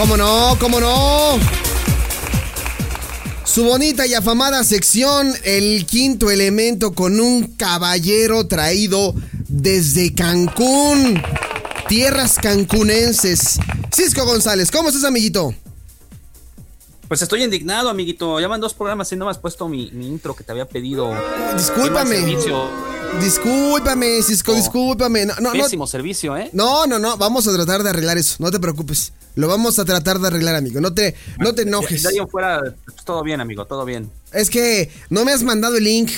¿Cómo no? ¿Cómo no? Su bonita y afamada sección, el quinto elemento con un caballero traído desde Cancún, tierras cancunenses. Cisco González, ¿cómo estás, amiguito? Pues estoy indignado, amiguito. Llaman dos programas y no me has puesto mi, mi intro que te había pedido. Discúlpame. Discúlpame, Cisco, Oh. discúlpame. No, no, no, Pésimo servicio, ¿eh? no, no, no, vamos a tratar de arreglar eso, no te preocupes. Lo vamos a tratar de arreglar, amigo. No te, no te enojes. En fuera, pues, todo bien, amigo, todo bien. Es que no me has mandado el link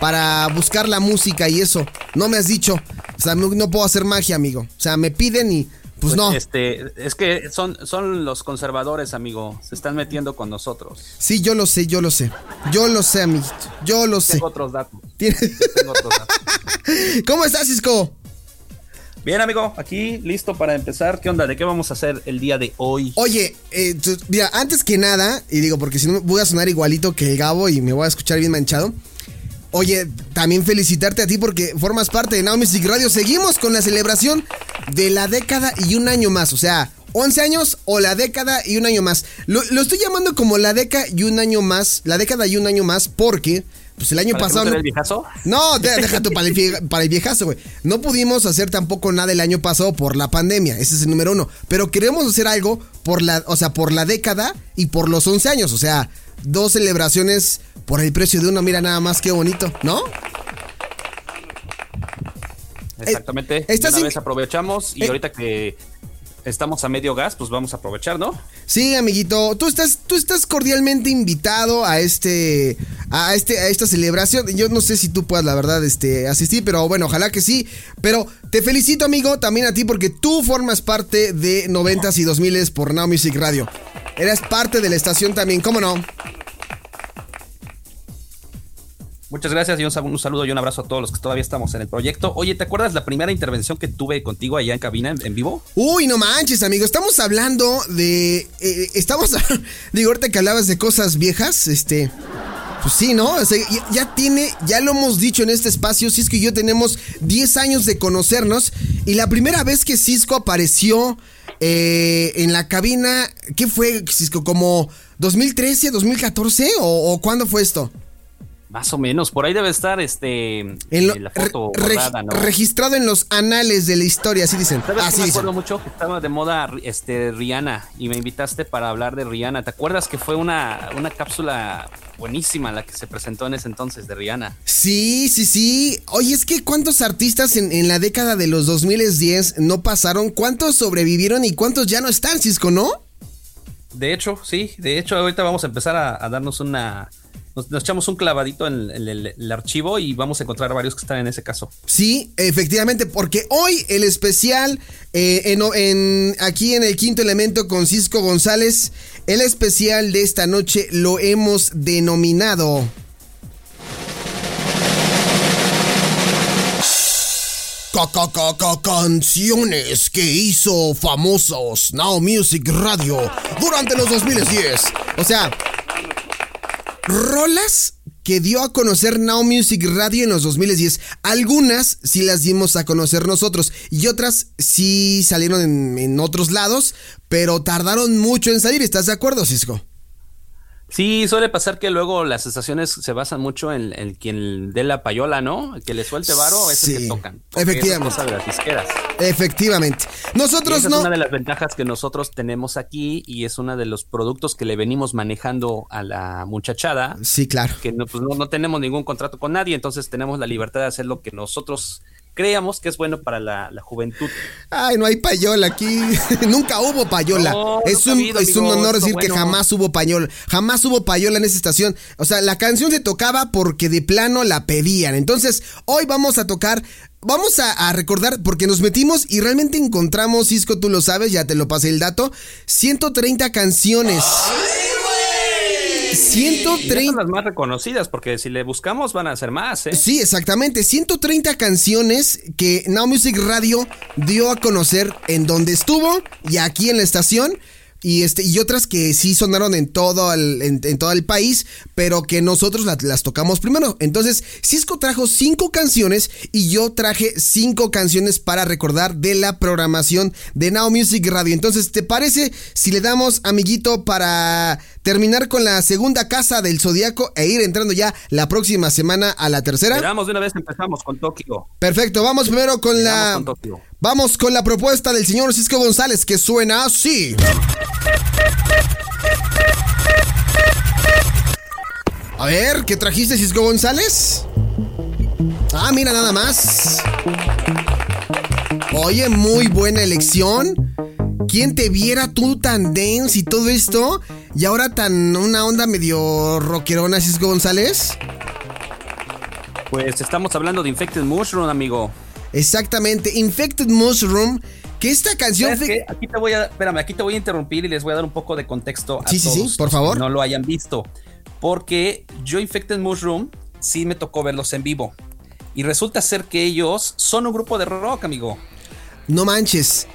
para buscar la música y eso. No me has dicho. O sea, no, no puedo hacer magia, amigo. O sea, me piden y pues no. Este, es que son, son los conservadores, amigo. Se están metiendo con nosotros. Sí, yo lo sé, yo lo sé. Yo lo sé, amiguito. Yo lo sé. Tengo otros datos. Tengo otros datos. ¿Cómo estás, Cisco? Bien, amigo, aquí listo para empezar. ¿Qué onda? ¿De qué vamos a hacer el día de hoy? Oye, eh, tú- mira, antes que nada, y digo, porque si no voy a sonar igualito que el Gabo y me voy a escuchar bien manchado. Oye, también felicitarte a ti porque formas parte de Now Music Radio. Seguimos con la celebración de la década y un año más. O sea, 11 años o la década y un año más. Lo, lo estoy llamando como la década y un año más. La década y un año más porque, pues el año ¿Para que pasado. no el viejazo? no, de- deja tú para el, para el viejazo, güey. No pudimos hacer tampoco nada el año pasado por la pandemia. Ese es el número uno. Pero queremos hacer algo por la, o sea, por la década y por los 11 años. O sea, dos celebraciones por el precio de uno. Mira nada más qué bonito, ¿no? Exactamente. estás Estás una vez aprovechamos y Eh. ahorita que estamos a medio gas, pues vamos a aprovechar, ¿no? Sí, amiguito, tú estás, tú estás cordialmente invitado a este, a este, a esta celebración. Yo no sé si tú puedas, la verdad, este, asistir, pero bueno, ojalá que sí. Pero te felicito, amigo, también a ti porque tú formas parte de 90s y 2000s por Now Music Radio. Eras parte de la estación también, ¿cómo no? Muchas gracias y un, un saludo y un abrazo a todos los que todavía estamos en el proyecto. Oye, ¿te acuerdas la primera intervención que tuve contigo allá en cabina en, vivo? Uy, no manches, amigo. Estamos hablando de. eh, estamos. digo, ahorita que hablabas de cosas viejas, este. Pues sí, ¿no? O sea, ya, tiene, ya lo hemos dicho en este espacio, Cisco y yo tenemos 10 años de conocernos y la primera vez que Cisco apareció eh, en la cabina, ¿qué fue, Cisco? ¿Como 2013, 2014 o, o cuándo fue esto? Más o menos, por ahí debe estar este En eh, la foto re- guardada, ¿no? Registrado en los anales de la historia, así dicen. ¿Sabes Así me dicen. acuerdo mucho que estaba de moda este Rihanna y me invitaste para hablar de Rihanna. ¿Te acuerdas que fue una, una cápsula buenísima la que se presentó en ese entonces de Rihanna? Sí, sí, sí. Oye, es que cuántos artistas en, en la década de los 2010 no pasaron, cuántos sobrevivieron y cuántos ya no están, Cisco, ¿no? De hecho, sí, de hecho ahorita vamos a empezar a, a darnos una... Nos, nos echamos un clavadito en, el- archivo y vamos a encontrar varios que están en ese caso. Sí, efectivamente, porque hoy el especial eh, en, en- aquí en el quinto elemento con Cisco González, el especial de esta noche lo hemos denominado. Ca- ca- ca- ca- Canciones que hizo famosos Now Music Radio durante los 2010. O sea, rolas que dio a conocer Now Music Radio en los 2010. Algunas sí las dimos a conocer nosotros y otras sí salieron en, en otros lados, pero tardaron mucho en salir. ¿Estás de acuerdo, Cisco? Sí, suele pasar que luego las estaciones se basan mucho en, en quien dé la payola, ¿no? El que le suelte varo es el que tocan. efectivamente. eso es cosa de las disqueras. Efectivamente. Y Nosotros esa no. es una de las ventajas que nosotros tenemos aquí y es uno de los productos que le venimos manejando a la muchachada. Sí, claro. Que no, pues no, no tenemos ningún contrato con nadie, entonces tenemos la libertad de hacer lo que nosotros creíamos que es bueno para la, juventud. Ay, no hay payola aquí. Nunca hubo payola. es, un, es un honor decir que jamás hubo payola. Jamás hubo payola en esa estación. O sea, la canción se tocaba porque de plano la pedían. Entonces, hoy vamos a tocar Vamos a, recordar, porque nos metimos y realmente encontramos, Cisco, tú lo sabes, ya te lo pasé el dato, 130 canciones. 130. las más reconocidas, porque si le buscamos van a ser más, ¿eh? Sí, exactamente. 130 canciones que Now Music Radio dio a conocer en donde estuvo y aquí en la estación y este y otras que sí sonaron en todo el, en, todo el país, pero que nosotros las, tocamos primero. Entonces, Cisco trajo cinco canciones y yo traje cinco canciones para recordar de la programación de Now Music Radio. Entonces, ¿te parece si le damos, amiguito, para terminar con la segunda casa del Zodíaco e ir entrando ya la próxima semana a la tercera? Vamos de una vez empezamos con Tokio. Perfecto, vamos primero con la... Vamos con la propuesta del señor Cisco González que suena así. A ver, ¿qué trajiste Cisco González? Ah, mira nada más. Oye, muy buena elección. ¿Quién te viera tú tan dense y todo esto? Y ahora tan una onda medio rockerona, Cisco González. Pues estamos hablando de Infected Mushroom, amigo. Exactamente, Infected Mushroom. Que esta canción. Aquí te voy a. Espérame, aquí te voy a interrumpir y les voy a dar un poco de contexto a sí, todos sí, sí, por favor. Que no lo hayan visto. Porque yo, Infected Mushroom, sí me tocó verlos en vivo. Y resulta ser que ellos son un grupo de rock, amigo. No manches.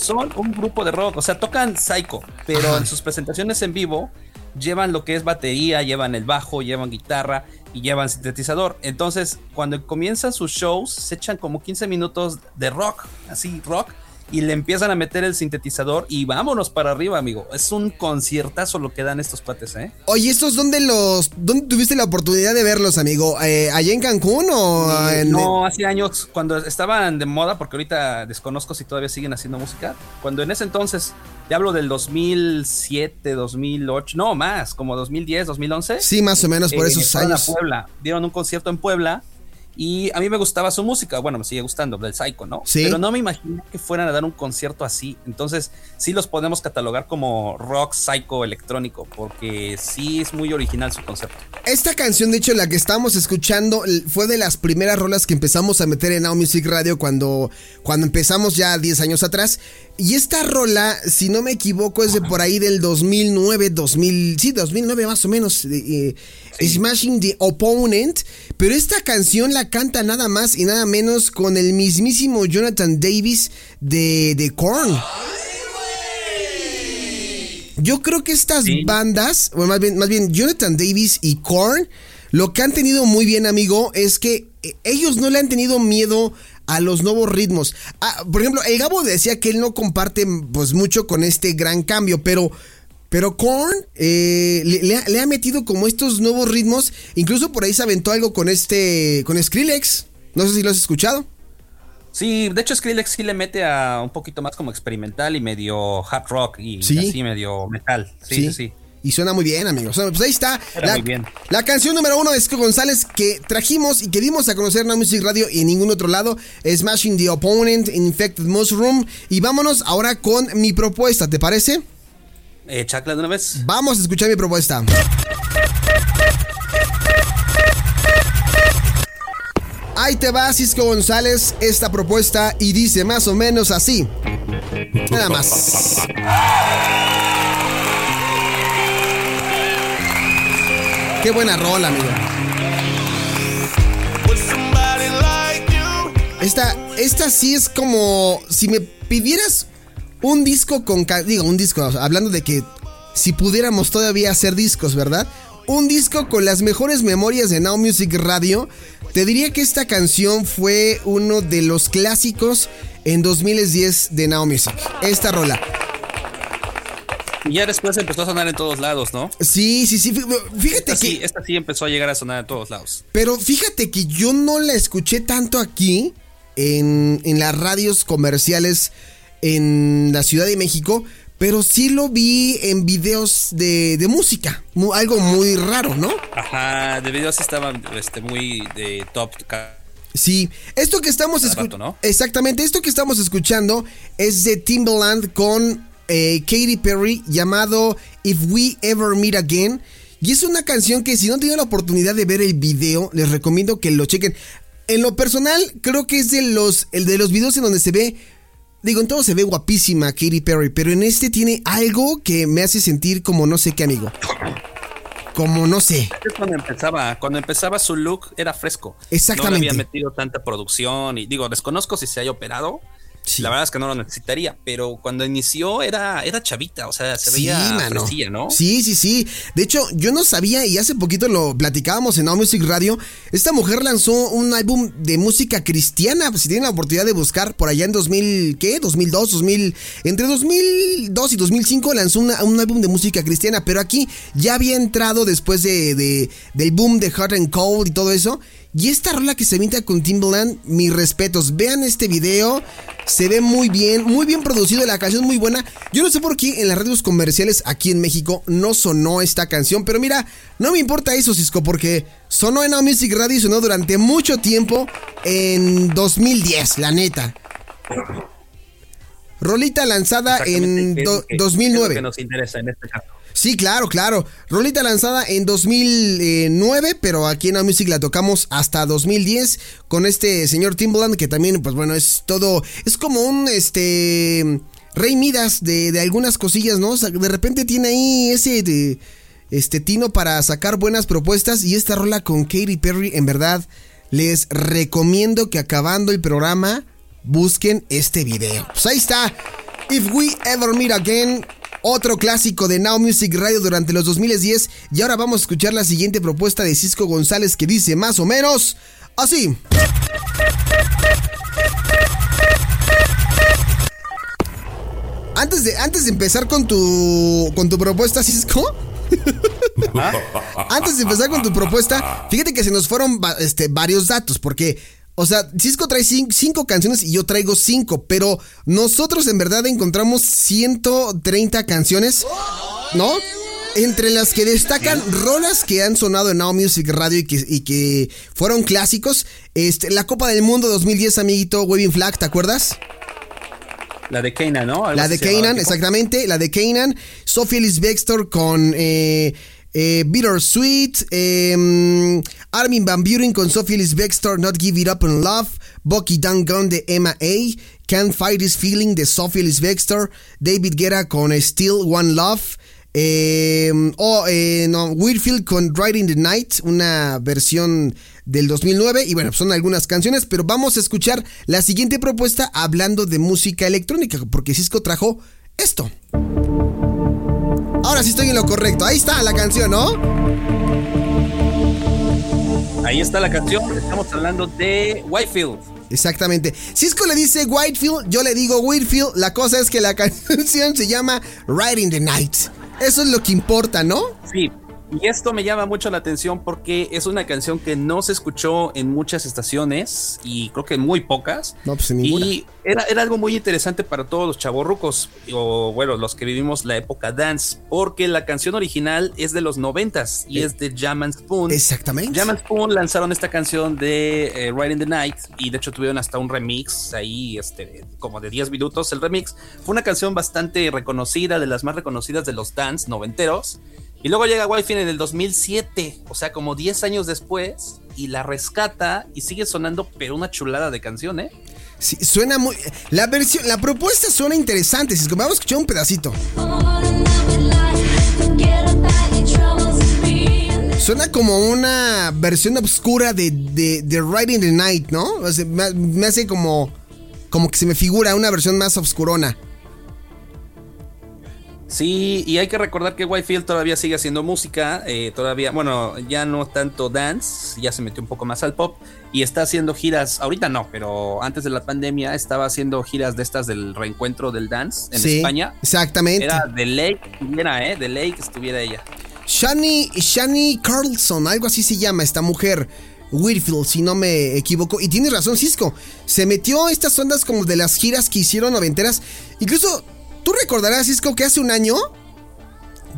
Son un grupo de rock. O sea, tocan Psycho. Pero en sus presentaciones en vivo llevan lo que es batería, llevan el bajo, llevan guitarra y llevan sintetizador. Entonces, cuando comienzan sus shows, se echan como 15 minutos de rock, así rock, y le empiezan a meter el sintetizador y vámonos para arriba, amigo. Es un conciertazo lo que dan estos cuates, ¿eh? Oye, ¿estos dónde los, dónde tuviste la oportunidad de verlos, amigo? ¿Eh, ¿Allá en Cancún o en... No, hace años, cuando estaban de moda, porque ahorita desconozco si todavía siguen haciendo música, cuando en ese entonces te hablo del 2007, 2008, no más, como 2010, 2011. Sí, más o menos por eh, esos años. A Puebla. Dieron un concierto en Puebla y a mí me gustaba su música, bueno, me sigue gustando, del Psycho, ¿no? Sí. Pero no me imaginé que fueran a dar un concierto así. Entonces, sí los podemos catalogar como rock psycho electrónico, porque sí es muy original su concepto. Esta canción, de hecho, la que estamos escuchando, fue de las primeras rolas que empezamos a meter en Now Music Radio cuando, cuando empezamos ya 10 años atrás. Y esta rola, si no me equivoco, es de por ahí del 2009, 2000, sí, 2009 más o menos, eh, Smashing the Opponent. Pero esta canción la canta nada más y nada menos con el mismísimo Jonathan Davis de, de Korn. Yo creo que estas bandas, o más bien, más bien Jonathan Davis y Korn, lo que han tenido muy bien, amigo, es que eh, ellos no le han tenido miedo a los nuevos ritmos. Ah, por ejemplo, el Gabo decía que él no comparte pues mucho con este gran cambio, pero pero Korn eh, le, ha, metido como estos nuevos ritmos. Incluso por ahí se aventó algo con este. con Skrillex. No sé si lo has escuchado. Sí, de hecho Skrillex sí le mete a un poquito más como experimental y medio hard rock y así medio metal. Sí, sí, sí. Y suena muy bien, amigos. Pues ahí está la, la, canción número uno de Scott González que trajimos y que dimos a conocer en la Music Radio y en ningún otro lado. Smashing the Opponent, Infected Mushroom. Y vámonos ahora con mi propuesta, ¿te parece? Eh, Chacla de una vez. Vamos a escuchar mi propuesta. Ahí te va, Cisco González, esta propuesta y dice más o menos así. Nada más. Qué buena rola, amigo. Esta, esta sí es como si me pidieras un disco con... Digo, un disco, hablando de que si pudiéramos todavía hacer discos, ¿verdad? Un disco con las mejores memorias de Now Music Radio. Te diría que esta canción fue uno de los clásicos en 2010 de Now Music. Esta rola. Y ya después empezó a sonar en todos lados, ¿no? Sí, sí, sí. Fíjate que. esta sí empezó a llegar a sonar en todos lados. Pero fíjate que yo no la escuché tanto aquí, en, en las radios comerciales en la Ciudad de México, pero sí lo vi en videos de, de música. algo muy raro, ¿no? Ajá, de videos estaban este, muy de top Sí, esto que estamos escuchando. Exactamente, esto que estamos escuchando es de Timbaland con eh, Katy Perry llamado If We Ever Meet Again. Y es una canción que si no tienen la oportunidad de ver el video, les recomiendo que lo chequen. En lo personal, creo que es de los, el de los videos en donde se ve Digo, en todo se ve guapísima Katy Perry, pero en este tiene algo que me hace sentir como no sé qué amigo. Como no sé. cuando empezaba, cuando empezaba su look era fresco. Exactamente. No había metido tanta producción y digo, desconozco si se haya operado, la verdad es que no lo necesitaría, pero cuando inició era, era chavita, o sea, se veía. ¿no? Sí, sí, sí. De hecho, yo no sabía y hace poquito lo platicábamos en Now Music Radio. Esta mujer lanzó un álbum de música cristiana. Si tienen la oportunidad de buscar por allá en 2000, ¿qué? 2002, 2000. Entre 2002 y 2005 lanzó un álbum de música cristiana, pero aquí ya había entrado después de, del boom de Hot and Cold y todo eso. Y esta rola que se avienta con Timbaland, mis respetos. Vean este video. Se ve muy bien, muy bien producido. La canción muy buena. Yo no sé por qué en las radios comerciales aquí en México no sonó esta canción. Pero mira, no me importa eso, Cisco, porque sonó en Now Music Radio y sonó durante mucho tiempo en 2010, la neta. Rolita lanzada en 2009. que nos interesa en este caso. Sí, claro, claro. Rolita lanzada en 2009, pero aquí en la Music la tocamos hasta 2010 con este señor Timbaland que también, pues bueno, es todo, es como un, este, Rey Midas de, algunas cosillas, ¿no? de repente tiene ahí ese, este, tino para sacar buenas propuestas y esta rola con Katy Perry, en verdad, les recomiendo que acabando el programa busquen este video. Pues ahí está. If We Ever Meet Again otro clásico de Now Music Radio durante los 2010 y ahora vamos a escuchar la siguiente propuesta de Cisco González que dice más o menos así. Antes de, antes de empezar con tu, con tu propuesta, Cisco. antes de empezar con tu propuesta, fíjate que se nos fueron este, varios datos, porque o sea, Cisco trae cinco, canciones y yo traigo cinco, pero nosotros en verdad encontramos 130 canciones, ¿no? Entre las que destacan rolas que han sonado en Now Music Radio y que, fueron clásicos. Este, la Copa del Mundo 2010, amiguito, Waving Flag, ¿te acuerdas? La de Kanan, ¿no? la de Kanan, exactamente. La de Kanan. Sophie Ellis Bextor con eh, eh, Bittersweet, eh, Armin Van Buren con Sophie Ellis Bextor, Not Give It Up on Love, Bucky Dunn de Emma A, Can't Fight This Feeling de Sophie Ellis Bextor, David Guerra con Still One Love, eh, o eh, no, Weirfield con Riding the Night, una versión del 2009. Y bueno, son algunas canciones, pero vamos a escuchar la siguiente propuesta hablando de música electrónica, porque Cisco trajo esto. Ahora sí estoy en lo correcto. Ahí está la canción, ¿no? Ahí está la canción. Estamos hablando de Whitefield. Exactamente. Cisco le dice Whitefield, yo le digo Whitefield. La cosa es que la canción se llama Riding the Night. Eso es lo que importa, ¿no? Sí, y esto me llama mucho la atención porque es una canción que no se escuchó en muchas estaciones y creo que en muy pocas. No, pues en ninguna. Y era, era algo muy interesante para todos los chavorrucos o bueno, los que vivimos la época dance, porque la canción original es de los noventas y es de Jam and Spoon. Exactamente. Jam and Spoon lanzaron esta canción de eh, Ride in the Night y de hecho tuvieron hasta un remix ahí, este, como de 10 minutos el remix. Fue una canción bastante reconocida, de las más reconocidas de los dance noventeros. Y luego llega Wi-Fi en el 2007, o sea, como 10 años después, y la rescata y sigue sonando, pero una chulada de canción, ¿eh? Sí, suena muy. La versión, la propuesta suena interesante. Si vamos a escuchar un pedacito. Suena como una versión oscura de, de, Riding the Night, ¿no? me, me, hace como. Como que se me figura una versión más oscurona. Sí, y hay que recordar que Whitefield todavía sigue haciendo música, eh, todavía, bueno, ya no tanto dance, ya se metió un poco más al pop y está haciendo giras, ahorita no, pero antes de la pandemia estaba haciendo giras de estas del reencuentro del dance en sí, España. Exactamente. Era de Lake, era, eh, de Lake estuviera ella. Shani, Shani Carlson, algo así se llama esta mujer. Whitfield, si no me equivoco. Y tienes razón, Cisco. Se metió estas ondas como de las giras que hicieron noventeras. Incluso Tú recordarás, Cisco, que hace un año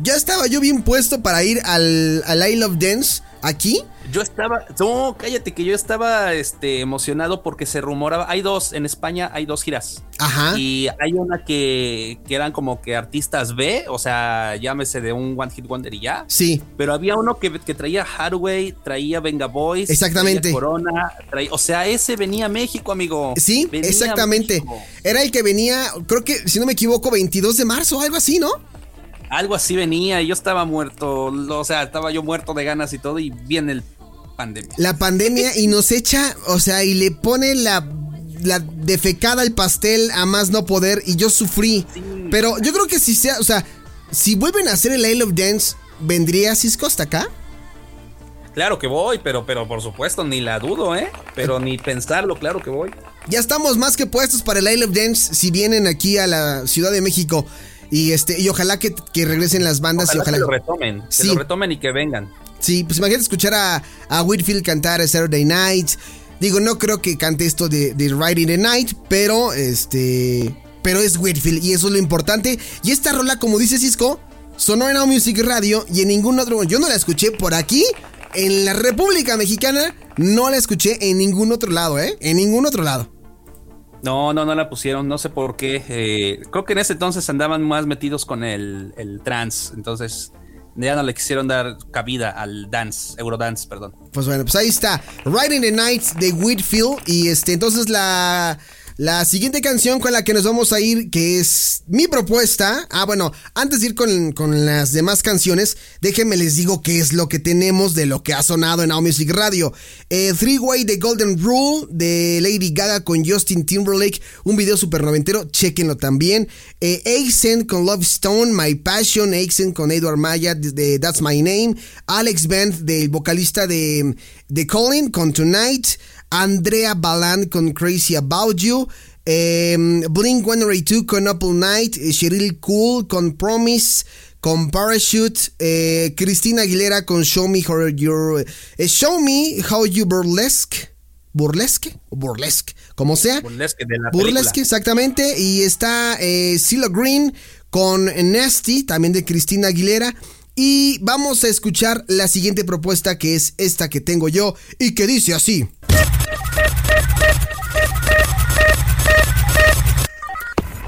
ya estaba yo bien puesto para ir al, al Isle of Dance aquí. Yo estaba, no, cállate que yo estaba este, emocionado porque se rumoraba, hay dos, en España hay dos giras. Ajá. Y hay una que, que eran como que artistas B, o sea, llámese de un One Hit Wonder y ya. Sí. Pero había uno que, que traía Hardway, traía Venga Boys, Exactamente. traía Corona, traía- o sea, ese venía a México, amigo. Sí, Venía exactamente. Era el que venía, creo que, si no me equivoco, 22 de marzo, algo así, ¿no? Algo así venía y yo estaba muerto, o sea, estaba yo muerto de ganas y todo y viene el pandemia. La pandemia y nos echa, o sea, y le pone la, la defecada al pastel a más no poder y yo sufrí. Sí. Pero yo creo que si sea, o sea, si vuelven a hacer el I Love Dance, ¿vendría Cisco hasta acá? Claro que voy, pero, pero por supuesto, ni la dudo, ¿eh? Pero ni pensarlo, claro que voy. Ya estamos más que puestos para el I Love Dance si vienen aquí a la Ciudad de México. Y este, y ojalá que, que regresen las bandas Ojalá y ojalá. que lo retomen, que Sí. lo retomen y que vengan. Sí, pues imagínate escuchar a, a Whitfield cantar Saturday Night. Digo, no creo que cante esto de, de Riding the Night, pero este. Pero es Whitfield y eso es lo importante. Y esta rola, como dice Cisco, sonó en Now Music Radio y en ningún otro. Yo no la escuché por aquí, en la República Mexicana, no la escuché en ningún otro lado, ¿eh? En ningún otro lado. No, no, no la pusieron, no sé por qué. eh, creo que en ese entonces andaban más metidos con el, el trance, entonces ya no le quisieron dar cabida al dance, Eurodance, perdón. Pues bueno, pues ahí está. Riding the Night de Whitfield. Y este, entonces la. La siguiente canción con la que nos vamos a ir, que es mi propuesta. Ah, bueno, antes de ir con, con las demás canciones, déjenme les digo qué es lo que tenemos de lo que ha sonado en Now Music Radio. Eh, Three Way The Golden Rule de Lady Gaga con Justin Timberlake, un video super noventero, chequenlo también. Eh, Accent con Love Stone, My Passion, Accent con Edward Maya de That's My Name, Alex Band del vocalista de, de Colin con Tonight. Andrea Balan con Crazy About You. eh, Blink 182 con All Night. eh, Cheryl Cool con Promise. Con Parachute. eh, Cristina Aguilera con Show Me How You. eh, Show Me How You Burlesque. Burlesque o burlesque, como sea. Burlesque de la Burlesque, película. exactamente. Y está eh, CeeLo Green con Nasty, también de Cristina Aguilera. Y vamos a escuchar la siguiente propuesta que es esta que tengo yo y que dice así.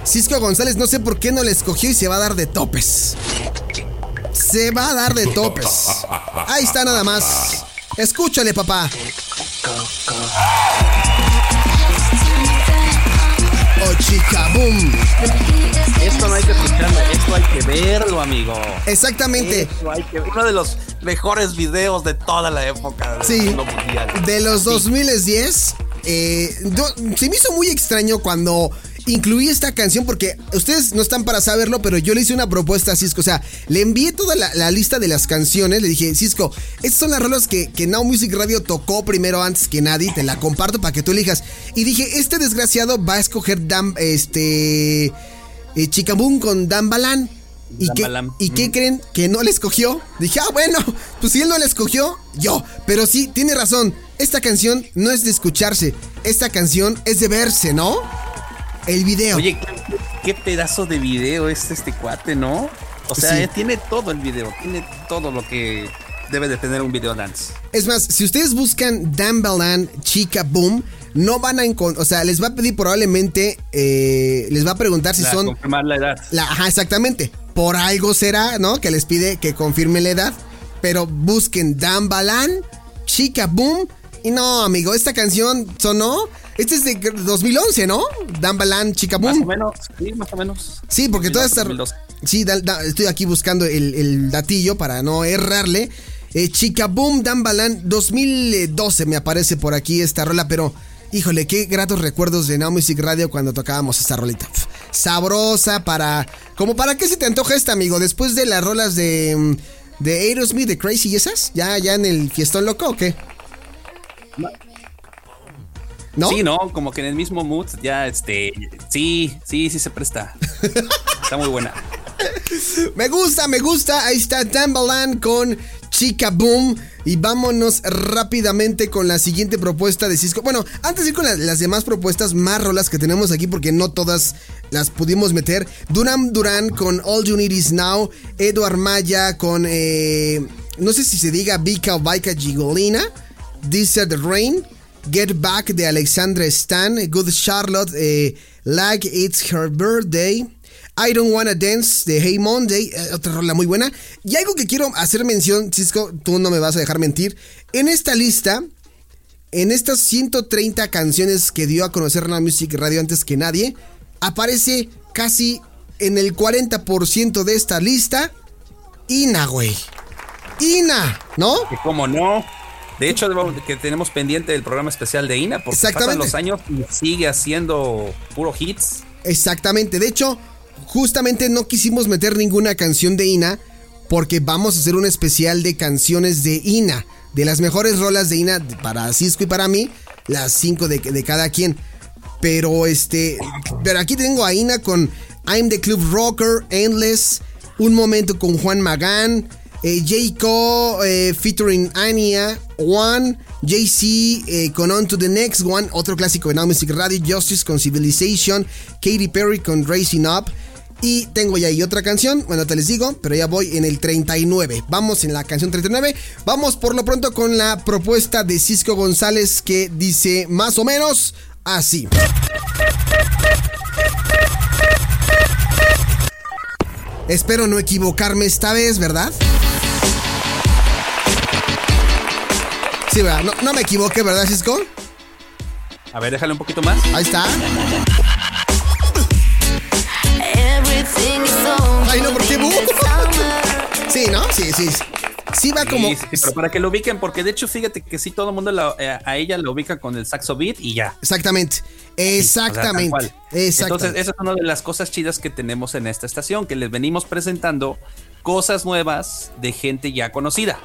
Cisco González, no sé por qué no la escogió y se va a dar de topes. Se va a dar de topes. Ahí está nada más. Escúchale, papá. Chica, boom. Esto no hay que escucharlo, esto hay que verlo, amigo. Exactamente. Esto hay que Uno de los mejores videos de toda la época Sí. mundial. De los Sí. 2010, eh, do- se me hizo muy extraño cuando incluí esta canción porque ustedes no están para saberlo, pero yo le hice una propuesta a Cisco. O sea, le envié toda la, la lista de las canciones. Le dije, Cisco, estas son las rolas que, que Now Music Radio tocó primero antes que nadie. Te la comparto para que tú elijas. Y dije, este desgraciado va a escoger Dan, este, eh, Chicaboom con Dan Balan. ¿Y, qué. ¿Y qué Mm. creen? Que no le escogió. Dije, ah, bueno, pues si él no le escogió, yo. Pero sí, tiene razón. Esta canción no es de escucharse. Esta canción es de verse, ¿no? El video. Oye, ¿qué, qué pedazo de video es este cuate, ¿no? O sea, Sí. eh, tiene todo el video, tiene todo lo que debe de tener un video dance. Es más, si ustedes buscan Dan Balan Chica Boom, no van a encontrar. O sea, les va a pedir probablemente. eh, les va a preguntar si La- son. confirmar la edad. La, ajá, exactamente. Por algo será, ¿no? Que les pide que confirme la edad. Pero busquen Dan Balan, Chica Boom. Y no, amigo, esta canción sonó. Este es de 2011, ¿no? Dan Balan, Chica Más o Boom. menos, sí, más o menos. Sí, porque toda esta. 2012. Sí, da- da- estoy aquí buscando el, el datillo para no errarle. Eh, Chica Boom, Dan Balan, 2012 me aparece por aquí esta rola, pero. Híjole, qué gratos recuerdos de Now Music Radio cuando tocábamos esta rolita. Sabrosa para. Como para qué se te antoja esta, amigo. Después de las rolas de. De Aerosmith, de Crazy y esas. ¿Ya, ya en el fiestón loco o qué? ¿No? Sí, no, como que en el mismo mood, ya este. Sí, sí, sí se presta. Está muy buena. Me gusta, me gusta. Ahí está Timbaland con Chica Boom. Y vámonos rápidamente con la siguiente propuesta de Cisco. Bueno, antes de ir con la- las demás propuestas, más rolas que tenemos aquí, porque no todas las pudimos meter. Duran Duran con All You Need Is Now. Edward Maya con eh, no sé si se diga Vika o Vika Gigolina, This the Rain, Get Back de Alexandra Stan, Good Charlotte, eh, Like It's Her Birthday. I Don't Wanna Dance de Hey Monday, eh, otra rola muy buena. Y algo que quiero hacer mención, Cisco, tú no me vas a dejar mentir. En esta lista, en estas 130 canciones que dio a conocer la Music Radio antes que nadie, aparece casi en el 40% de esta lista Ina, güey. Ina, ¿no? ¿Cómo no? De hecho, que tenemos pendiente el programa especial de Ina, porque pasan los años y sigue haciendo puro hits. Exactamente. De hecho, justamente no quisimos meter ninguna canción de Ina, porque vamos a hacer un especial de canciones de Ina. De las mejores rolas de Ina para Cisco y para mí, las cinco de, de cada quien. Pero este. Pero aquí tengo a Ina con I'm the Club Rocker, Endless, Un Momento con Juan Magán, eh, J. Eh, featuring Anya, One, JC eh, con On to the Next One, otro clásico de Now Music Radio, Justice con Civilization, Katy Perry con Racing Up. Y tengo ya ahí otra canción, bueno, te les digo, pero ya voy en el 39. Vamos en la canción 39. Vamos por lo pronto con la propuesta de Cisco González que dice más o menos así. Espero no equivocarme esta vez, ¿verdad? Sí, ¿verdad? No, me equivoqué, ¿verdad, Cisco? A ver, déjale un poquito más. Ahí está. Ay, no, ¿por qué? Sí, ¿no? Sí, sí. Sí va como... Sí, pero para que lo ubiquen, porque de hecho fíjate que sí todo el mundo eh, a ella lo ubica con el saxo beat y ya. Exactamente. Exactamente. Entonces, esa es una de las cosas chidas que tenemos en esta estación, que les venimos presentando cosas nuevas de gente ya conocida.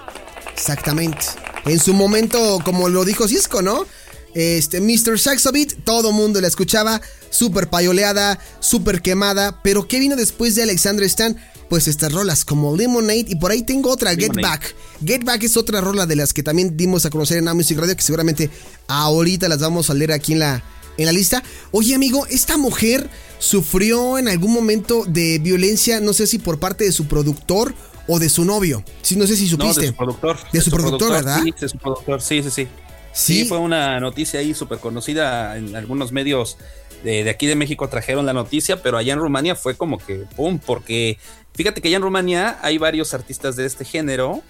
Exactamente. En su momento, como lo dijo Cisco, ¿no? Este, Mr. Saxo Beat, todo mundo la escuchaba, súper payoleada, súper quemada, pero ¿qué vino después de Alexander Stan? pues estas rolas como Lemonade y por ahí tengo otra, Get Back. Get Back es otra rola de las que también dimos a conocer en A Music Radio que seguramente ahorita las vamos a leer aquí en la, en la lista. Oye amigo, esta mujer sufrió en algún momento de violencia, no sé si por parte de su productor o de su novio. Sí, no sé si supiste. de su productor. De, su, productor, ¿verdad? Sí, de su productor, sí, sí, sí. Sí, fue una noticia ahí súper conocida en algunos medios de, de, aquí de México trajeron la noticia, pero allá en Rumania fue como que, ¡pum! Porque Fíjate que ya en Rumania hay varios artistas de este género,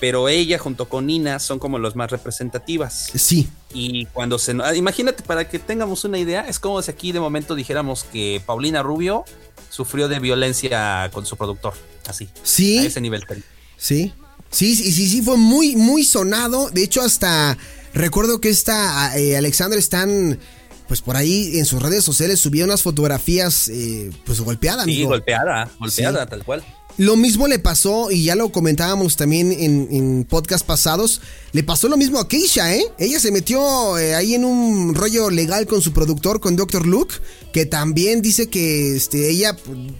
pero ella junto con Nina son como los más representativas. Sí. Y cuando se... Ah, imagínate, para que tengamos una idea, es como si aquí de momento dijéramos que Paulina Rubio sufrió de violencia con su productor, así. Sí. A ese nivel. Sí. Sí, sí, sí, sí, fue muy, muy sonado. De hecho, hasta recuerdo que esta eh, Alexandra Stan pues por ahí en sus redes sociales subía unas fotografías eh, pues golpeada. Sí, golpeada, golpeada, tal cual. Lo mismo le pasó, y ya lo comentábamos también en, en podcast pasados, le pasó lo mismo a Keisha, ¿eh? Ella se metió eh, ahí en un rollo legal con su productor, con Dr. Luke, que también dice que este, ella,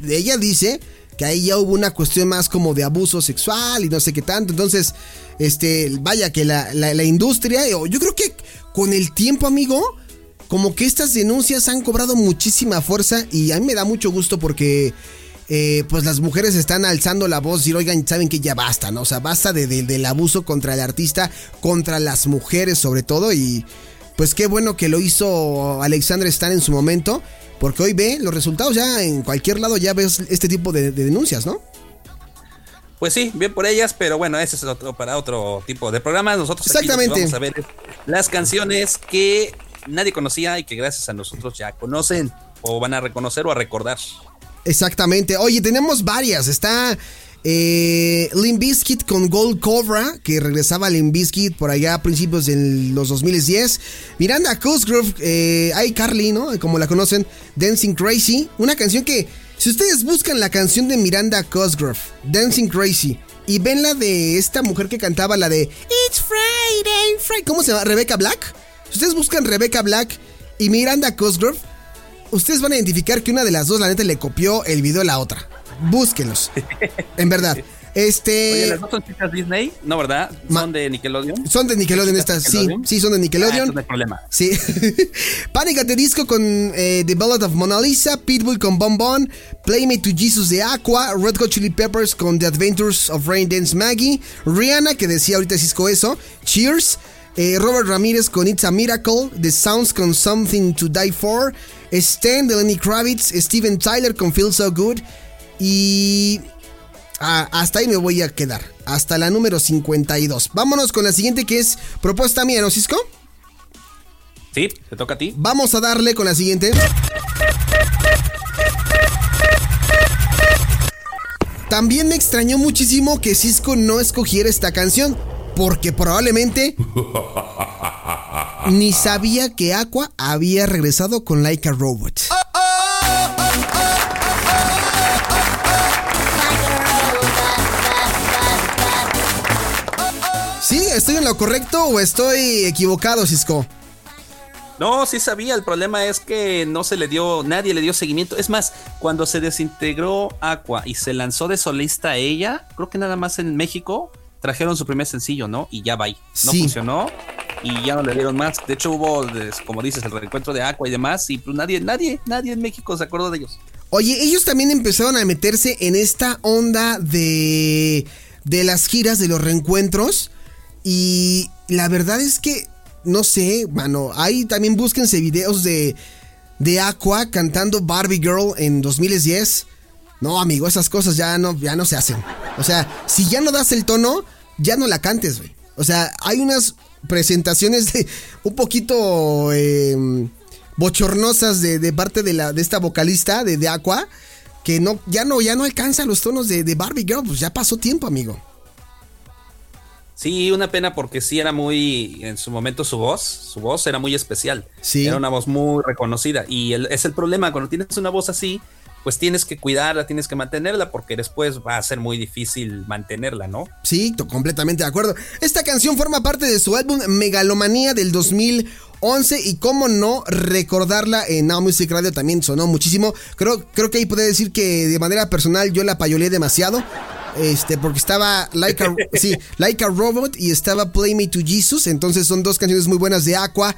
ella dice que ahí ya hubo una cuestión más como de abuso sexual y no sé qué tanto. Entonces, este, vaya que la, la, la industria, yo creo que con el tiempo, amigo, como que estas denuncias han cobrado muchísima fuerza y a mí me da mucho gusto porque eh, pues las mujeres están alzando la voz y oigan, saben que ya basta, ¿no? O sea, basta de, del abuso contra el artista, contra las mujeres sobre todo y pues qué bueno que lo hizo Alexandra Stan en su momento, porque hoy ve los resultados ya en cualquier lado ya ves este tipo de, denuncias, ¿no? Pues sí, bien por ellas, pero bueno, ese es otro, para otro tipo de programa. Nosotros Exactamente. vamos a ver las canciones que nadie conocía y que gracias a nosotros ya conocen o van a reconocer o a recordar. Exactamente. Oye, tenemos varias. Está eh, Limp Bizkit con Gold Cobra, que regresaba a Limp Bizkit por allá a principios de los 2010. Miranda Cosgrove, eh, Carly, ¿no? Como la conocen, Dancing Crazy. Una canción que, si ustedes buscan la canción de Miranda Cosgrove, Dancing Crazy, y ven la de esta mujer que cantaba la de It's Friday, Friday. ¿Cómo se llama? Rebecca Black. Si ustedes buscan Rebecca Black y Miranda Cosgrove, ustedes van a identificar que una de las dos, la neta, le copió el video a la otra. Búsquenlos. En verdad. Este. Oye, ¿las dos son chicas Disney? No, ¿verdad? ¿Son de Nickelodeon? Son de Nickelodeon estas, sí. Sí, son de Nickelodeon. Ah, no hay problema. Sí. Panic at the Disco con eh, The Ballad of Mona Lisa, Pitbull con Bon Bon, Play Me to Jesus de Aqua, Red Hot Chili Peppers con The Adventures of Rain Dance Maggie, Rihanna, que decía ahorita Cisco eso, Cheers, eh, Robert Ramírez con It's a Miracle, The Sounds con Something to Die For, Stan de Lenny Kravitz, Steven Tyler con Feel So Good y Ah, hasta ahí me voy a quedar. Hasta la número 52. Vámonos con la siguiente que es propuesta mía, ¿no, Cisco? Sí, te toca a ti. Vamos a darle con la siguiente. También me extrañó muchísimo que Cisco no escogiera esta canción, porque probablemente ni sabía que Aqua había regresado con Like a Robot. ¿Sí? ¿Estoy en lo correcto o estoy equivocado, Cisco? No, sí sabía. El problema es que no se le dio, nadie le dio seguimiento. Es más, cuando se desintegró Aqua y se lanzó de solista a ella, creo que nada más en México trajeron su primer sencillo, ¿no? Y ya va ahí. No funcionó y ya no le dieron más. De hecho, hubo, como dices, el reencuentro de Aqua y demás. Y pues nadie, nadie, nadie en México se acordó de ellos. Oye, ellos también empezaron a meterse en esta onda de, de las giras, de los reencuentros. Y la verdad es que, no sé, mano, ahí también búsquense videos de, de Aqua cantando Barbie Girl en 2010. No, amigo, esas cosas ya no, ya no se hacen. O sea, si ya no das el tono, ya no la cantes, güey. O sea, hay unas presentaciones de un poquito em, bochornosas de, parte de, la, de esta vocalista de, de Aqua que no, ya no, ya no alcanza los tonos de, de Barbie Girl. Pues ya pasó tiempo, amigo. Sí, una pena porque sí era muy, en su momento su voz, su voz era muy especial. Sí. Era una voz muy reconocida. Y es el problema, cuando tienes una voz así, pues tienes que cuidarla, tienes que mantenerla, porque después va a ser muy difícil mantenerla, ¿no? Sí, completamente de acuerdo. Esta canción forma parte de su álbum Megalomanía del 2011 y cómo no recordarla en Now Music Radio también sonó muchísimo. Creo, creo que ahí puede decir que de manera personal yo la payolé demasiado. Este, porque estaba like a, sí, like a Robot y estaba Play Me to Jesus. Entonces son dos canciones muy buenas de Aqua.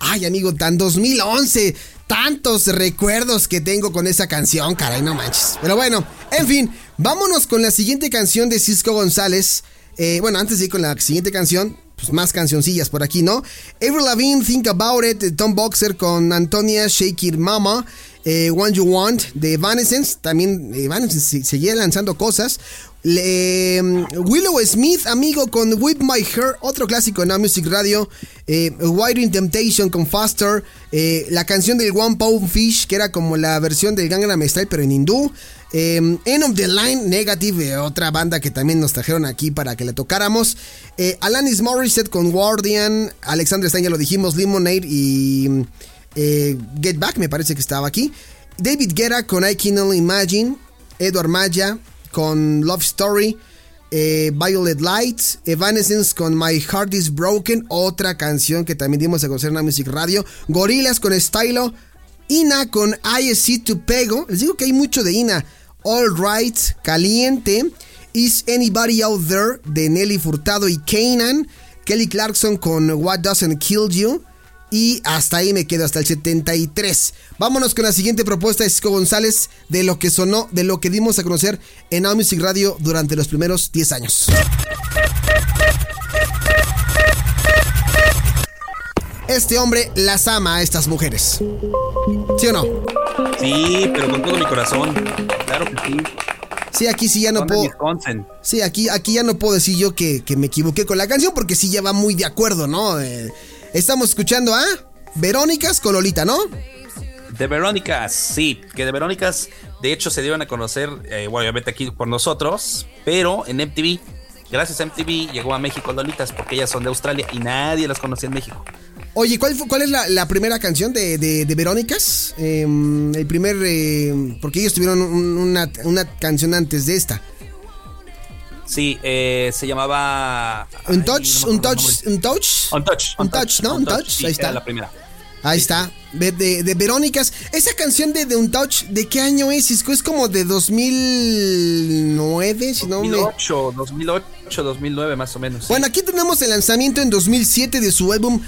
Ay, amigo, tan 2011. Tantos recuerdos que tengo con esa canción, caray, no manches. Pero bueno, en fin, vámonos con la siguiente canción de Cisco González. Eh, bueno, antes de con la siguiente canción, pues más cancioncillas por aquí, ¿no? Avril Lavigne, Think About It, Tom Boxer con Antonia, Shake Mama, eh, One You Want de Evanescence, también Evanescence seguía lanzando cosas. Em, Willow Smith, amigo, con Whip My Hair, otro clásico en la Music Radio. Eh, in Temptation con Faster. Eh, la canción del One Pound Fish, que era como la versión del Gangnam Style, pero en hindú. Em, End of the Line, Negative, otra banda que también nos trajeron aquí para que la tocáramos. Eh, Alanis Morissette con Guardian. Alexander Stein, ya lo dijimos. Lemonade y eh, Get Back, me parece que estaba aquí. David Guerra con I Can Only Imagine. Edward Maya con Love Story. Eh, Violet Lights, Evanescence con My Heart is Broken, otra canción que también dimos a conocer en la Music Radio, Gorilas con Stylo, Ina con I See to Pego, les digo que hay mucho de Ina, All Right, Caliente, Is Anybody Out There de Nelly Furtado y Kanan, Kelly Clarkson con What Doesn't Kill You, y hasta ahí me quedo, hasta el 73. Vámonos con la siguiente propuesta de Cisco González de lo que sonó, de lo que dimos a conocer en Now Music Radio durante los primeros 10 años. Este hombre las ama a estas mujeres. ¿Sí o no? Sí, pero con todo mi corazón. Claro que sí. Sí, aquí sí ya no puedo. Sí, aquí, aquí ya no puedo decir yo que, me equivoqué con la canción porque sí ya va muy de acuerdo, ¿no? Eh, Estamos escuchando a Verónicas con Lolita, ¿no? De Verónicas, sí, que de Verónicas, de hecho, se dieron a conocer, eh, obviamente aquí por nosotros, pero en MTV, gracias a MTV, llegó a México Lolitas, porque ellas son de Australia y nadie las conocía en México. Oye, ¿cuál, cuál es la, primera canción de, de, Verónicas? Em, el primer, eh, porque ellos tuvieron una, una canción antes de esta. Sí, eh, se llamaba. Un touch, un touch, un touch. Un touch. Un touch, ¿no? Un touch, ahí está. la primera. Ahí está. De, de, Verónicas. Esa canción de The Untouch, ¿de qué año es? Es como de 2009, si no 2008, 2008, 2009 más o menos. Bueno, aquí tenemos el lanzamiento en 2007 de su álbum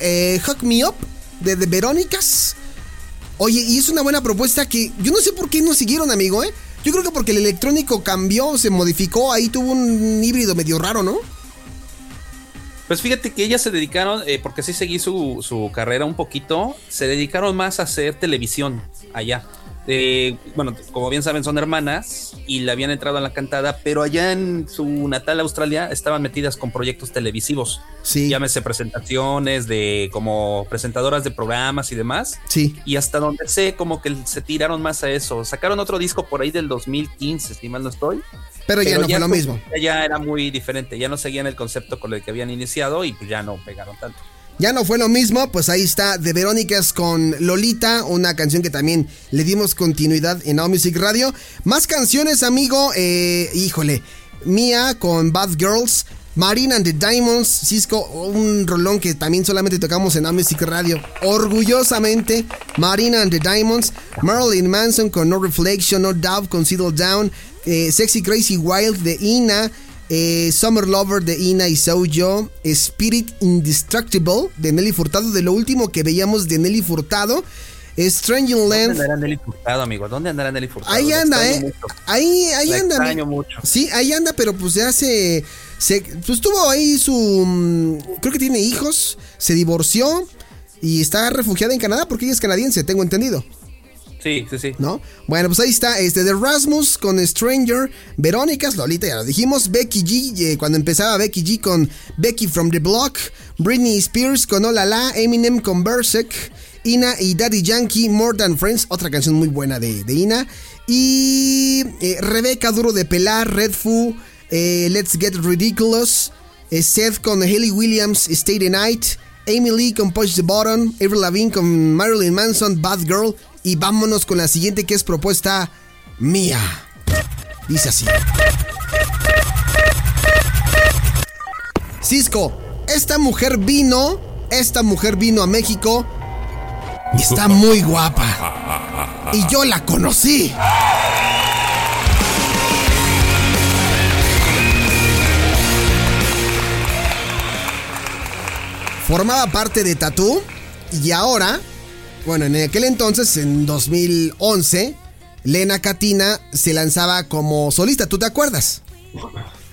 eh, Hug Me Up de The Verónicas. Oye, y es una buena propuesta que yo no sé por qué no siguieron, amigo, ¿eh? Yo creo que porque el electrónico cambió, se modificó, ahí tuvo un híbrido medio raro, ¿no? Pues fíjate que ellas se dedicaron, eh, porque sí seguí su, su, carrera un poquito, se dedicaron más a hacer televisión allá. Eh, bueno, como bien saben, son hermanas y le habían entrado a la cantada, pero allá en su natal Australia estaban metidas con proyectos televisivos. Sí. Llámese presentaciones de como presentadoras de programas y demás. Sí. Y hasta donde sé, como que se tiraron más a eso. Sacaron otro disco por ahí del 2015, si mal no estoy pero, ya no fue lo mismo. Ya era muy diferente, ya no seguían el concepto con el que habían iniciado y pues ya no pegaron tanto. Ya no fue lo mismo, pues ahí está De Verónicas con Lolita, una canción que también le dimos continuidad en Now Music Radio. Más canciones, amigo, eh, híjole, Mía con Bad Girls, Marina and the Diamonds, Cisco, un rolón que también solamente tocamos en Now Music Radio. Orgullosamente, Marina and the Diamonds, Marilyn Manson con No Reflection, No Doubt con Settle Down, eh, Sexy Crazy Wild de Ina, eh, Summer Lover de Ina y Sojo, Spirit Indestructible de Nelly Furtado, de lo último que veíamos de Nelly Furtado. Strange Land. ¿Dónde andará Nelly Furtado, amigo? ¿Dónde andará Nelly Furtado? Ahí anda, ¿eh? Ahí, ahí anda. Extraño mucho. Sí, ahí anda, pero pues ya se, se. Pues tuvo ahí su. Mm, creo que tiene hijos, se divorció y está refugiada en Canadá porque ella es canadiense, tengo entendido. Sí, sí, sí. ¿No? Bueno, pues ahí está, este de Rasmus con Stranger, Verónicas, Lolita, ya lo dijimos, Becky G, eh, cuando empezaba Becky G con Becky from the Block, Britney Spears con Hola La, Eminem con Berserk, Ina y Daddy Yankee, More Than Friends, otra canción muy buena de, Ina, y eh, Rebeca Duro de Pelar, Red Foo, eh, Let's Get Ridiculous, Seth con Haley Williams, Stay the Night, Amy Lee con Push the Button, Avril Lavigne con Marilyn Manson, Bad Girl, y vámonos con la siguiente que es propuesta mía. Dice así. Cisco, esta mujer vino, esta mujer vino a México está muy guapa. Y yo la conocí. Formaba parte de Tatú y ahora bueno, en aquel entonces, en 2011, Lena Katina se lanzaba como solista, ¿tú te acuerdas?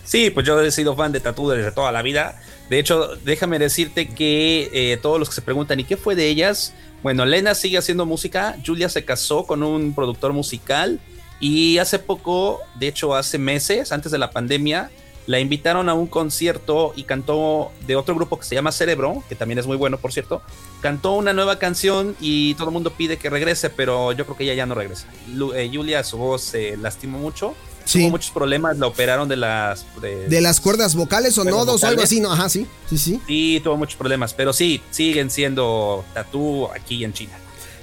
Sí, pues yo he sido fan de Tatu desde toda la vida. De hecho, déjame decirte que eh, todos los que se preguntan, ¿y qué fue de ellas? Bueno, Lena sigue haciendo música, Julia se casó con un productor musical y hace poco, de hecho hace meses, antes de la pandemia, la invitaron a un concierto y cantó de otro grupo que se llama Cerebro, que también es muy bueno, por cierto. Cantó una nueva canción y todo el mundo pide que regrese, pero yo creo que ella ya no regresa. Eh, Julia, su voz se lastimó mucho. Tuvo muchos problemas, la operaron de las... De, las cuerdas vocales o nodos o algo así, ¿no? Ajá, sí, sí, sí. Sí, tuvo muchos problemas, pero sí, siguen siendo tatú aquí en China.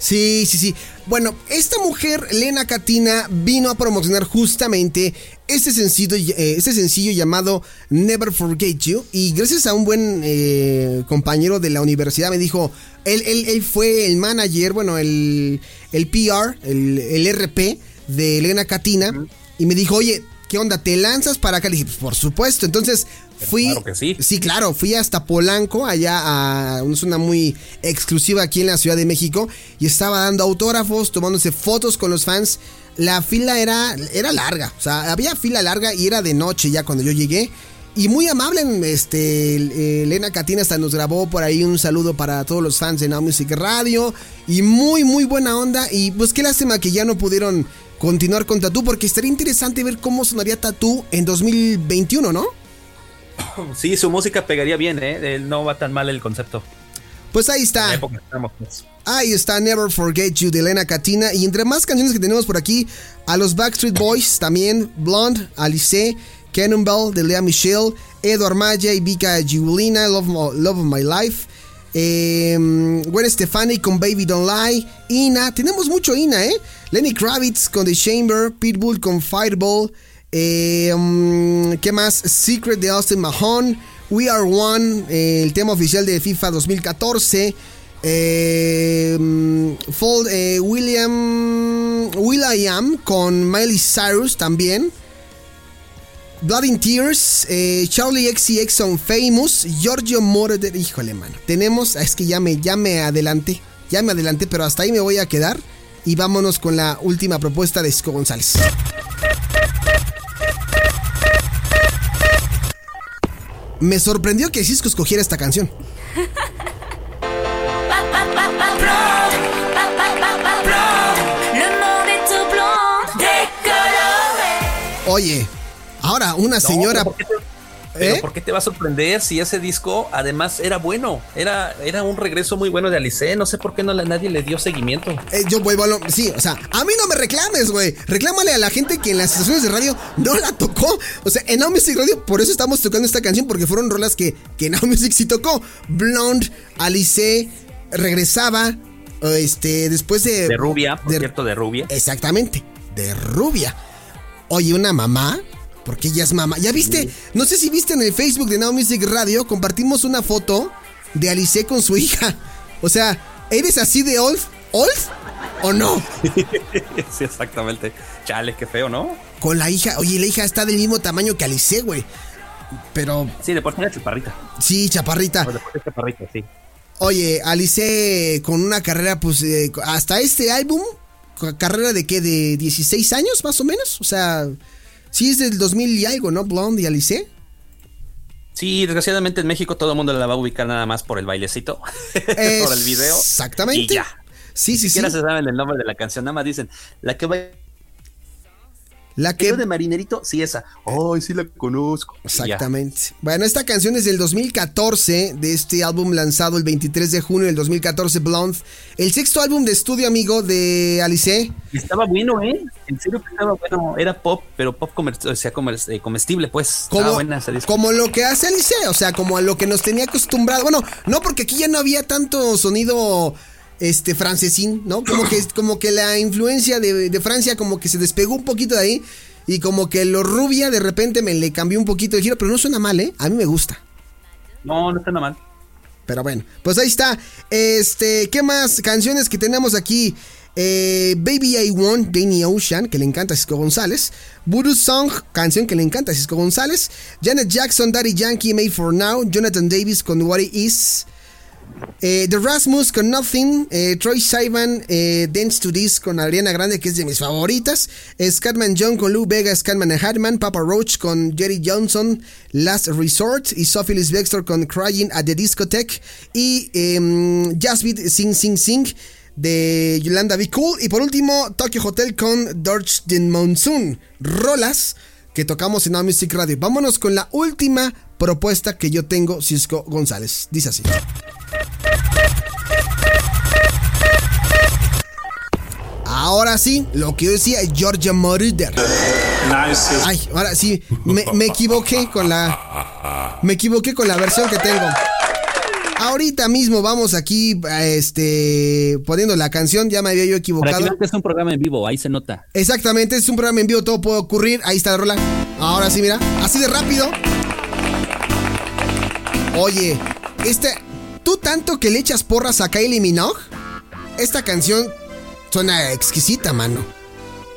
Sí, sí, sí. Bueno, esta mujer, Lena Katina, vino a promocionar justamente este sencillo, eh, este sencillo llamado Never Forget You. Y gracias a un buen eh, compañero de la universidad me dijo, él, él, fue el manager, bueno, el, el PR, el, el RP de Lena Katina. Y me dijo, oye, ¿qué onda? ¿Te lanzas para acá? Le dije, pues por supuesto. Entonces fui. Claro que sí. Sí, claro, fui hasta Polanco, allá a una zona muy exclusiva aquí en la Ciudad de México. Y estaba dando autógrafos, tomándose fotos con los fans. La fila era, era larga. O sea, había fila larga y era de noche ya cuando yo llegué. Y muy amable, este, Elena Catina hasta nos grabó por ahí un saludo para todos los fans de Now Music Radio. Y muy, muy buena onda. Y pues qué lástima que ya no pudieron continuar con Tatú, porque estaría interesante ver cómo sonaría Tatú en 2021, ¿no? Sí, su música pegaría bien, ¿eh? No va tan mal el concepto. Pues ahí está. Pues. Ahí está Never Forget You de Elena Katina. Y entre más canciones que tenemos por aquí, a los Backstreet Boys también, Blonde, Alice, Cannonball de Lea Michelle, Edward Maya y Vika Giulina, Love, Love of My Life. Eh, Gwen Stefani con Baby Don't Lie. Ina, tenemos mucho Ina, ¿eh? Lenny Kravitz con The Chamber. Pitbull con Fireball. Eh, mm, ¿Qué más? Secret de Austin Mahone. We Are One, eh, el tema oficial de FIFA 2014. Eh, Fold, eh, William. Will I Am con Miley Cyrus también. Blood in Tears, Charlie XCX on Famous, Giorgio Moroder. Híjole, mano. Tenemos. Es que ya me, ya me adelanté. Ya me adelanté, pero hasta ahí me voy a quedar. Y vámonos con la última propuesta de Cisco González. Me sorprendió que Cisco escogiera esta canción. Oye, ahora una señora... ¿por qué te, pero ¿Eh? ¿por qué te va a sorprender si ese disco además era bueno? Era, era un regreso muy bueno de Alice. No sé por qué no nadie le dio seguimiento. Eh, yo vuelvo a lo. Sí, o sea, a mí no me reclames, güey. Reclámale a la gente que en las estaciones de radio no la tocó. O sea, en Now Music Radio, por eso estamos tocando esta canción, porque fueron rolas que, que Now Music sí tocó. Blonde, Alice, regresaba. Este, después de. De rubia, por cierto, de rubia. Exactamente, de rubia. Oye, una mamá porque ella es mamá. ¿Ya viste? No sé si viste en el Facebook de Now Music Radio, compartimos una foto de Alice con su hija. O sea, ¿eres así de old? ¿Old? ¿O no? sí, exactamente. Chale, qué feo, ¿no? Con la hija. Oye, la hija está del mismo tamaño que Alice, güey. Pero. Sí, de por sí chaparrita. Sí, chaparrita. chaparrita, sí. Oye, Alice con una carrera, pues, eh, hasta este álbum, carrera de qué, de 16 años más o menos. O sea, Sí, es del 2000 y algo, ¿no? Blonde y Alice. Sí, desgraciadamente en México todo el mundo la va a ubicar nada más por el bailecito, por el video. Exactamente. Y ya. Sí, sí, siquiera se saben el nombre de la canción, nada más dicen, la que va la que. de marinerito, sí, esa. Ay, sí la conozco. Exactamente. Bueno, esta canción es del 2014, de este álbum lanzado el 23 de junio del 2014, Blonde. El sexto álbum de estudio, amigo, de Alice. Estaba bueno, ¿eh? En serio que estaba bueno. Era pop, pero pop o sea, eh, comestible, pues. Como, buena como lo que hace Alice, o sea, como a lo que nos tenía acostumbrado. Bueno, no, porque aquí ya no había tanto sonido este francesín, ¿no? Como que, como que la influencia de, Francia como que se despegó un poquito de ahí y como que lo rubia de repente me le cambió un poquito el giro, pero no suena mal, ¿eh? A mí me gusta. No, no suena mal. Pero bueno, pues ahí está. Este, ¿qué más canciones que tenemos aquí? Eh, Baby I Want, Danny Ocean, que le encanta a Cisco González. Voodoo Song, canción que le encanta a Cisco González. Janet Jackson, Daddy Yankee, Made for Now. Jonathan Davis con What It Is. Eh, The Rasmus con Nothing, eh, Troy Sivan, eh, Dance to This con Ariana Grande, que es de mis favoritas, Scatman John con Lou Vega, Scatman and Hartman, Papa Roach con Jerry Johnson, Last Resort, y Sophie Bextor con Crying at the Discotheque, y um, Beat Sing Sing Sing de Yolanda Be Cool, y por último Tokyo Hotel con Dodge Monsoon, rolas que tocamos en Music Radio. Vámonos con la última propuesta que yo tengo, Cisco González. Dice así. Ahora sí, lo que yo decía, Georgia Moroder. Ay, ahora sí, me, me, equivoqué con la. Me equivoqué con la versión que tengo. Ahorita mismo vamos aquí, este, poniendo la canción, ya me había yo equivocado. es un programa en vivo, ahí se nota. Exactamente, es un programa en vivo, todo puede ocurrir. Ahí está la rola. Ahora sí, mira, así de rápido. Oye, este, tú tanto que le echas porras a Kylie Minogue, esta canción suena exquisita, mano.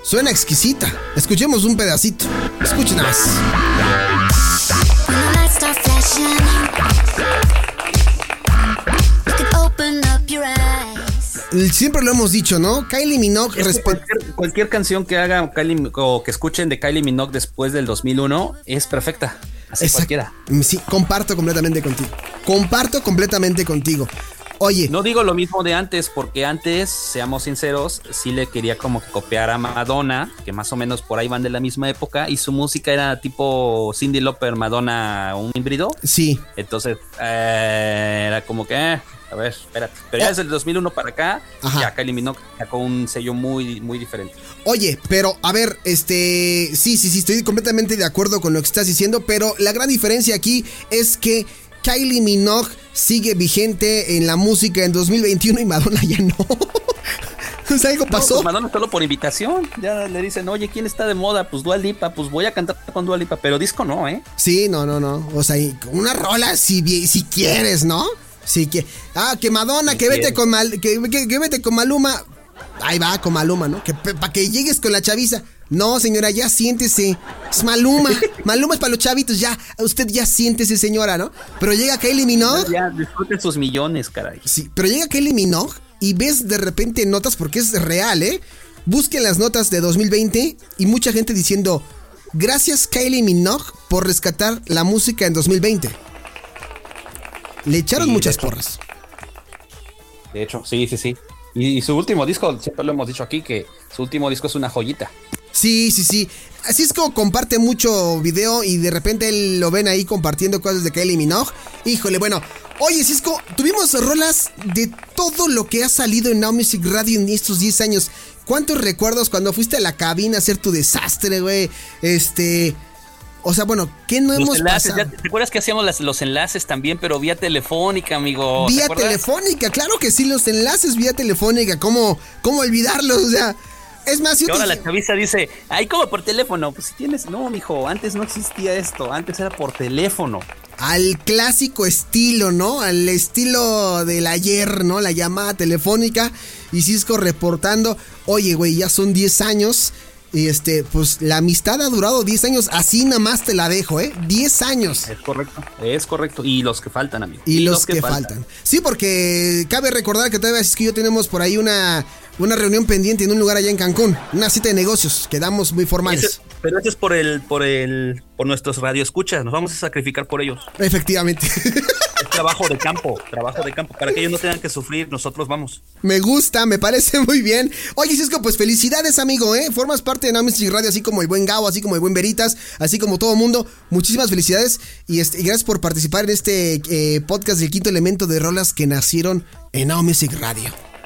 Suena exquisita. Escuchemos un pedacito. Escuchen más. Siempre lo hemos dicho, ¿no? Kylie Minogue. Cualquier, cualquier, canción que haga Kylie o que escuchen de Kylie Minogue después del 2001 es perfecta. Así cualquiera. Sí, comparto completamente contigo. Comparto completamente contigo. Oye. No digo lo mismo de antes, porque antes, seamos sinceros, sí le quería como que copiar a Madonna, que más o menos por ahí van de la misma época, y su música era tipo Cindy Lauper, Madonna, un híbrido. Sí. Entonces, eh, era como que, eh, a ver, espérate. Pero ya oh. desde el 2001 para acá, ya Kylie Minogue sacó un sello muy, muy diferente. Oye, pero a ver, este, sí, sí, sí, estoy completamente de acuerdo con lo que estás diciendo, pero la gran diferencia aquí es que Kylie Minogue sigue vigente en la música en 2021 y Madonna ya no. o sea, algo pasó. Pues Madonna solo por invitación. Ya le dicen, oye, ¿quién está de moda? Pues Dua Lipa, pues voy a cantar con Dua Lipa, pero disco no, ¿eh? Sí, no, no, no. O sea, una rola si, si quieres, ¿no? Sí, que. Ah, que Madonna, que vete, con Mal, que, que, vete con Maluma. Ahí va, con Maluma, ¿no? Que para que llegues con la chaviza. No, señora, ya siéntese. Es Maluma. Maluma es para los chavitos, ya. Usted ya siéntese, señora, ¿no? Pero llega Kylie Minogue. Ya, disfrute sus millones, caray. Sí, pero llega Kylie Minogue y ves de repente notas, porque es real, ¿eh? Busquen las notas de 2020 y mucha gente diciendo, gracias Kylie Minogue por rescatar la música en 2020. Le echaron muchas porras. De hecho, sí, sí, sí. Y, su último disco, siempre lo hemos dicho aquí, que su último disco es una joyita. Sí, sí, sí. Como comparte mucho video y de repente lo ven ahí compartiendo cosas de Kylie Minogue. Híjole, bueno. Oye, Cisco, tuvimos rolas de todo lo que ha salido en Now Music Radio en estos 10 años. ¿Cuántos recuerdos cuando fuiste a la cabina a hacer tu desastre, güey? Este... O sea, bueno, ¿qué no hemos pasado? ¿Te acuerdas que hacíamos los enlaces también, pero vía telefónica, amigo? Vía telefónica, claro que sí, los enlaces vía telefónica. ¿Cómo, cómo olvidarlos? O sea, es más, y ahora la chaviza dice, ay, como por teléfono. Pues si tienes, no, mijo, antes no existía esto, antes era por teléfono. Al clásico estilo, ¿no? Al estilo del ayer, ¿no? La llamada telefónica y Cisco reportando, oye, güey, ya son 10 años y este, pues la amistad ha durado 10 años, así nada más te la dejo, ¿eh? 10 años. Es correcto, es correcto. Y los que faltan, amigo. Y, los, que, faltan. Sí, porque cabe recordar que todavía es que yo tenemos por ahí una, una reunión pendiente en un lugar allá en Cancún, una cita de negocios, quedamos muy formales. pero eso es por el, por el, por nuestros radioescuchas, nos vamos a sacrificar por ellos. Efectivamente. trabajo de campo, trabajo de campo, para que ellos no tengan que sufrir, nosotros vamos. Me gusta, me parece muy bien. Oye, Cisco, pues felicidades, amigo, ¿eh? Formas parte de Namaste Radio, así como el buen Gabo, así como el buen Veritas, así como todo mundo. Muchísimas felicidades y, este, gracias por participar en este eh, podcast del quinto elemento de rolas que nacieron en Now Radio.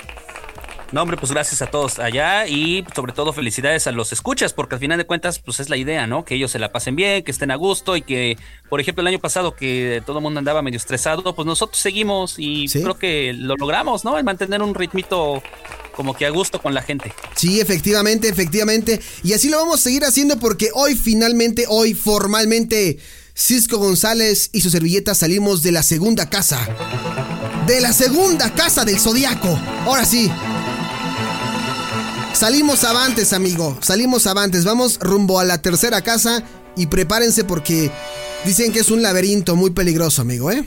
No, hombre, pues gracias a todos allá y sobre todo felicidades a los escuchas, porque al final de cuentas, pues es la idea, ¿no? Que ellos se la pasen bien, que estén a gusto y que, por ejemplo, el año pasado que todo el mundo andaba medio estresado, pues nosotros seguimos y creo que lo logramos, ¿no? El mantener un ritmito como que a gusto con la gente. Sí, efectivamente, efectivamente. Y así lo vamos a seguir haciendo porque hoy finalmente, hoy formalmente, Cisco González y su servilleta salimos de la segunda casa. De la segunda casa del Zodíaco. Ahora sí, Salimos avantes, amigo. Salimos avantes. Vamos rumbo a la tercera casa y prepárense porque dicen que es un laberinto muy peligroso, amigo, ¿eh?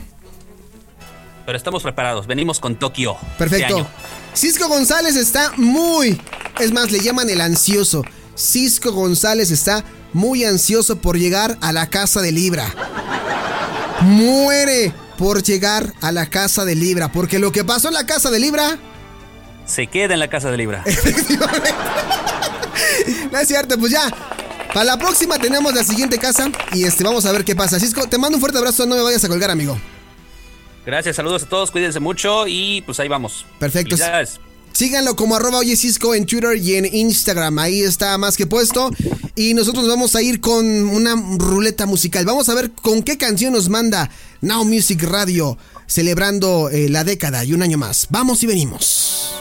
Pero estamos preparados. Venimos con Tokio. Este Perfecto. Cisco González está muy... Es más, le llaman el ansioso. Cisco González está muy ansioso por llegar a la casa de Libra. Muere por llegar a la casa de Libra. Porque lo que pasó en la casa de Libra se queda en la casa de Libra. no es cierto, pues ya. Para la próxima tenemos la siguiente casa y este vamos a ver qué pasa. Cisco, te mando un fuerte abrazo, no me vayas a colgar, amigo. Gracias, saludos a todos, cuídense mucho y pues ahí vamos. Perfecto. Síganlo como arroba oye Cisco en Twitter y en Instagram. Ahí está más que puesto. Y nosotros vamos a ir con una ruleta musical. Vamos a ver con qué canción nos manda Now Music Radio celebrando eh, la década y un año más. Vamos y venimos.